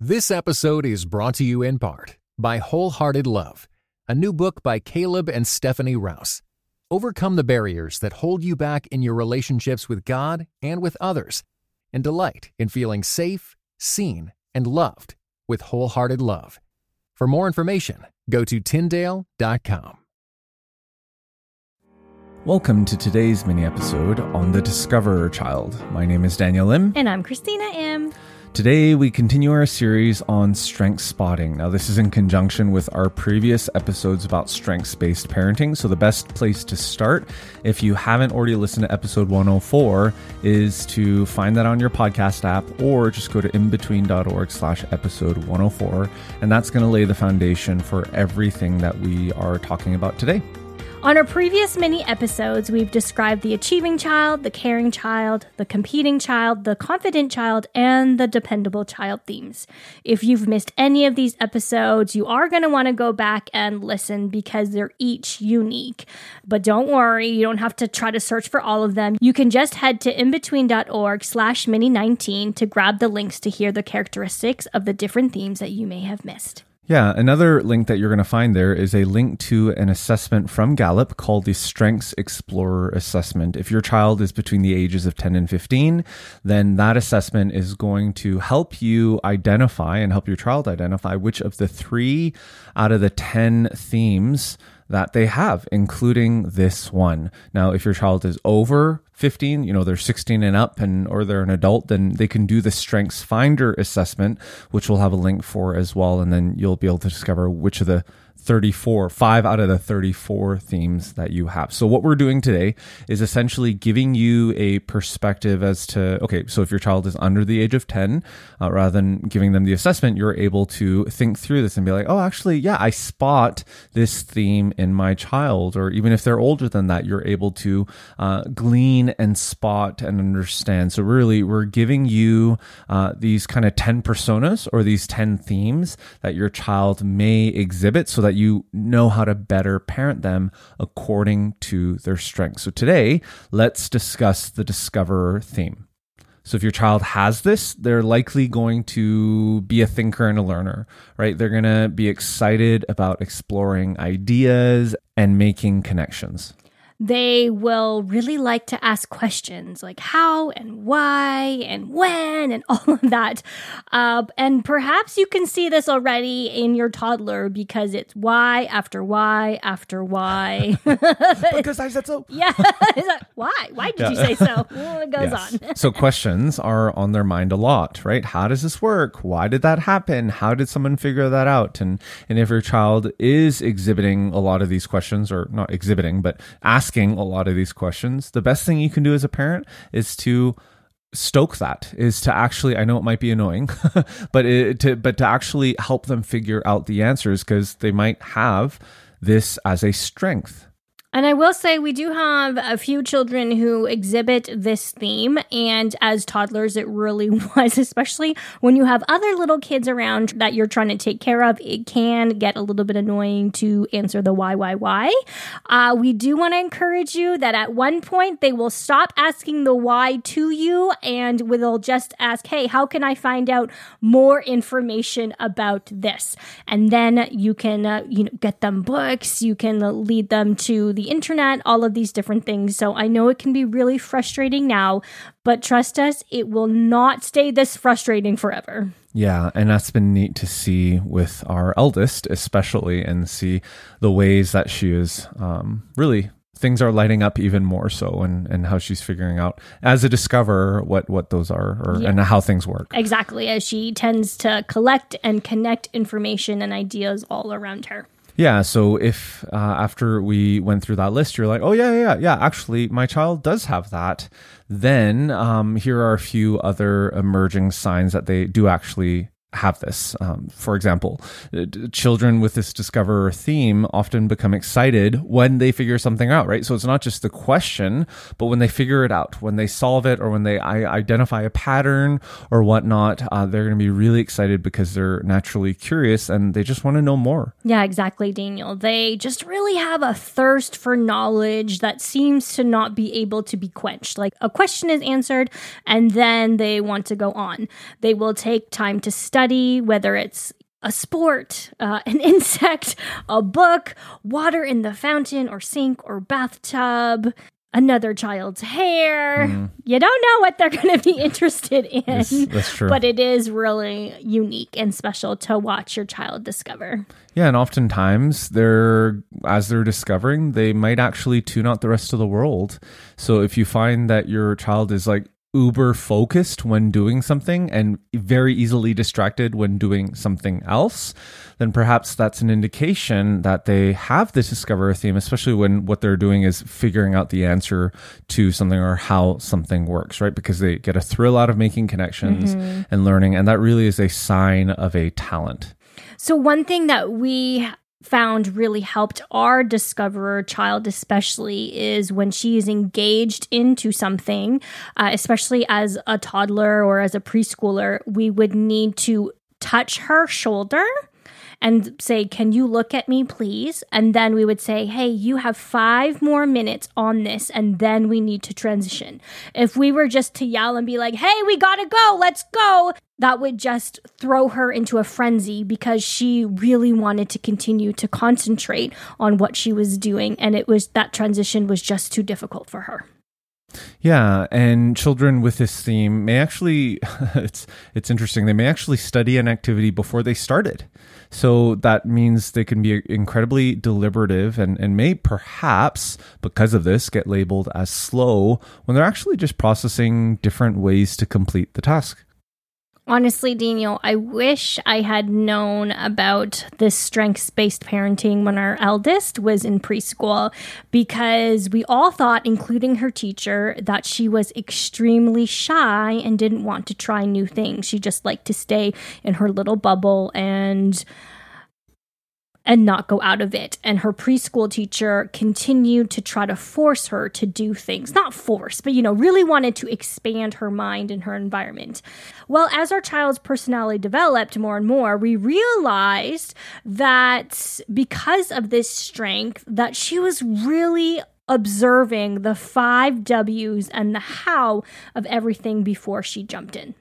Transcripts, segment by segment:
This episode is brought to you in part by Wholehearted Love, a new book by Caleb and Stephanie Rouse. Overcome the barriers that hold you back in your relationships with God and with others, and delight in feeling safe, seen, and loved with Wholehearted Love. For more information, go to Tyndale.com. Welcome to today's mini episode on the Discoverer Child. My name is Daniel Lim. And I'm Christina M. Today, we continue our series on strength spotting. Now, this is in conjunction with our previous episodes about strengths based parenting. So, the best place to start, if you haven't already listened to episode 104, is to find that on your podcast app or just go to inbetween.org slash episode 104. And that's going to lay the foundation for everything that we are talking about today. On our previous mini episodes, we've described the achieving child, the caring child, the competing child, the confident child, and the dependable child themes. If you've missed any of these episodes, you are going to want to go back and listen because they're each unique. But don't worry, you don't have to try to search for all of them. You can just head to inbetween.org slash mini 19 to grab the links to hear the characteristics of the different themes that you may have missed. Yeah, another link that you're going to find there is a link to an assessment from Gallup called the Strengths Explorer Assessment. If your child is between the ages of 10 and 15, then that assessment is going to help you identify and help your child identify which of the three out of the 10 themes that they have, including this one. Now, if your child is over 15, you know, they're 16 and up and or they're an adult, then they can do the strengths finder assessment, which we'll have a link for as well and then you'll be able to discover which of the 34, five out of the 34 themes that you have. So, what we're doing today is essentially giving you a perspective as to, okay, so if your child is under the age of 10, uh, rather than giving them the assessment, you're able to think through this and be like, oh, actually, yeah, I spot this theme in my child. Or even if they're older than that, you're able to uh, glean and spot and understand. So, really, we're giving you uh, these kind of 10 personas or these 10 themes that your child may exhibit so that you know how to better parent them according to their strengths. So today, let's discuss the discoverer theme. So if your child has this, they're likely going to be a thinker and a learner, right? They're going to be excited about exploring ideas and making connections they will really like to ask questions like how and why and when and all of that. Uh, and perhaps you can see this already in your toddler because it's why after why after why. because I said so. Yeah. why? Why did yeah. you say so? Well, it goes yes. on. so questions are on their mind a lot, right? How does this work? Why did that happen? How did someone figure that out? And and if your child is exhibiting a lot of these questions, or not exhibiting, but asking asking a lot of these questions, the best thing you can do as a parent is to stoke that is to actually i know it might be annoying but it, to but to actually help them figure out the answers because they might have this as a strength and I will say, we do have a few children who exhibit this theme. And as toddlers, it really was, especially when you have other little kids around that you're trying to take care of. It can get a little bit annoying to answer the why, why, why. Uh, we do want to encourage you that at one point they will stop asking the why to you and will just ask, hey, how can I find out more information about this? And then you can, uh, you know, get them books, you can lead them to the internet, all of these different things. So I know it can be really frustrating now, but trust us, it will not stay this frustrating forever. Yeah, and that's been neat to see with our eldest, especially, and see the ways that she is um, really things are lighting up even more so and and how she's figuring out as a discoverer what what those are or yeah. and how things work exactly as she tends to collect and connect information and ideas all around her yeah. So if uh, after we went through that list, you're like, oh, yeah, yeah, yeah, actually, my child does have that, then um, here are a few other emerging signs that they do actually have this. Um, for example, uh, children with this discoverer theme often become excited when they figure something out, right? So it's not just the question, but when they figure it out, when they solve it, or when they identify a pattern or whatnot, uh, they're going to be really excited because they're naturally curious and they just want to know more. Yeah, exactly, Daniel. They just really have a thirst for knowledge that seems to not be able to be quenched. Like a question is answered and then they want to go on. They will take time to study study, whether it's a sport, uh, an insect, a book, water in the fountain or sink or bathtub, another child's hair. Mhm. You don't know what they're going to be interested in. That's true. But it is really unique and special to watch your child discover. Yeah, and oftentimes they're as they're discovering, they might actually tune out the rest of the world. So if you find that your child is like uber focused when doing something and very easily distracted when doing something else, then perhaps that's an indication that they have this discover theme, especially when what they're doing is figuring out the answer to something or how something works, right? Because they get a thrill out of making connections mm-hmm. and learning. And that really is a sign of a talent. So, one thing that we found really helped our discoverer child, especially, is when she is engaged into something, uh, especially as a toddler or as a preschooler, we would need to touch her shoulder and say, Can you look at me, please? And then we would say, Hey, you have five more minutes on this, and then we need to transition. If we were just to yell and be like, Hey, we gotta go, let's go, that would just throw her into a frenzy because she really wanted to continue to concentrate on what she was doing. And it was that transition was just too difficult for her. Yeah, and children with this theme may actually it's it's interesting. They may actually study an activity before they start it. So that means they can be incredibly deliberative and, and may perhaps, because of this, get labeled as slow when they're actually just processing different ways to complete the task. Honestly, Daniel, I wish I had known about this strengths based parenting when our eldest was in preschool because we all thought, including her teacher, that she was extremely shy and didn't want to try new things. She just liked to stay in her little bubble and and not go out of it. And her preschool teacher continued to try to force her to do things. Not force, but you know, really wanted to expand her mind and her environment. Well, as our child's personality developed more and more, we realized that because of this strength that she was really observing the 5 Ws and the how of everything before she jumped in.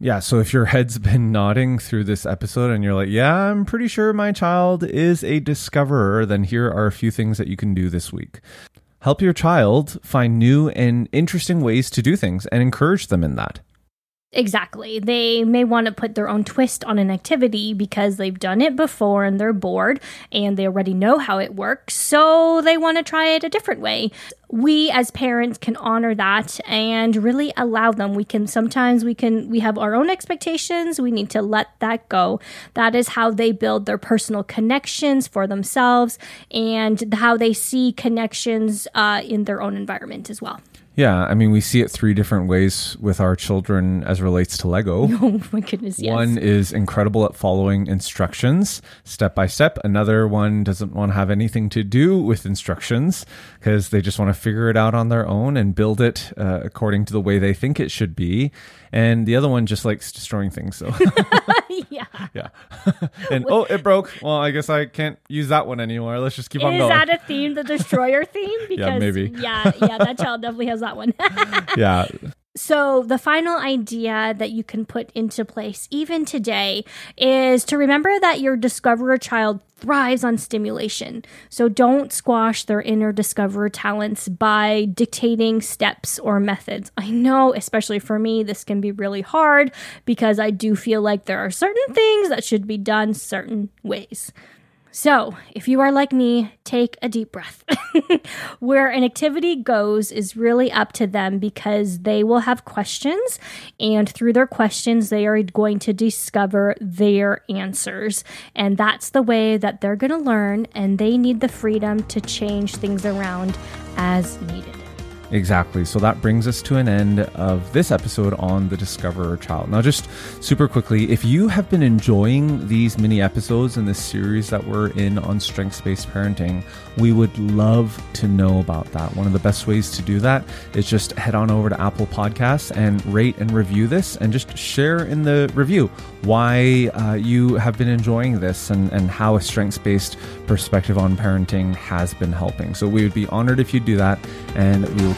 Yeah, so if your head's been nodding through this episode and you're like, yeah, I'm pretty sure my child is a discoverer, then here are a few things that you can do this week. Help your child find new and interesting ways to do things and encourage them in that. Exactly. They may want to put their own twist on an activity because they've done it before and they're bored and they already know how it works, so they want to try it a different way. We as parents can honor that and really allow them. We can sometimes we can we have our own expectations, we need to let that go. That is how they build their personal connections for themselves and how they see connections uh, in their own environment as well. Yeah, I mean, we see it three different ways with our children as relates to Lego. Oh my goodness, yes. One is incredible at following instructions step by step. Another one doesn't want to have anything to do with instructions because they just want to figure it out on their own and build it uh, according to the way they think it should be. And the other one just likes destroying things. So, yeah. yeah. and oh, it broke. Well, I guess I can't use that one anymore. Let's just keep on Is going. that a theme, the destroyer theme? Because maybe. Yeah, yeah, that child definitely has that one. yeah. So the final idea that you can put into place even today is to remember that your discoverer child thrives on stimulation. So don't squash their inner discoverer talents by dictating steps or methods. I know, especially for me, this can be really hard because I do feel like there are certain things that should be done certain ways. So, if you are like me, take a deep breath. Where an activity goes is really up to them because they will have questions, and through their questions, they are going to discover their answers. And that's the way that they're going to learn, and they need the freedom to change things around as needed. Exactly. So that brings us to an end of this episode on the Discoverer Child. Now, just super quickly, if you have been enjoying these mini episodes in this series that we're in on strengths based parenting, we would love to know about that. One of the best ways to do that is just head on over to Apple Podcasts and rate and review this and just share in the review why uh, you have been enjoying this and, and how a strengths based perspective on parenting has been helping. So we would be honored if you do that, and we will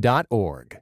beyondordinarywomen.org.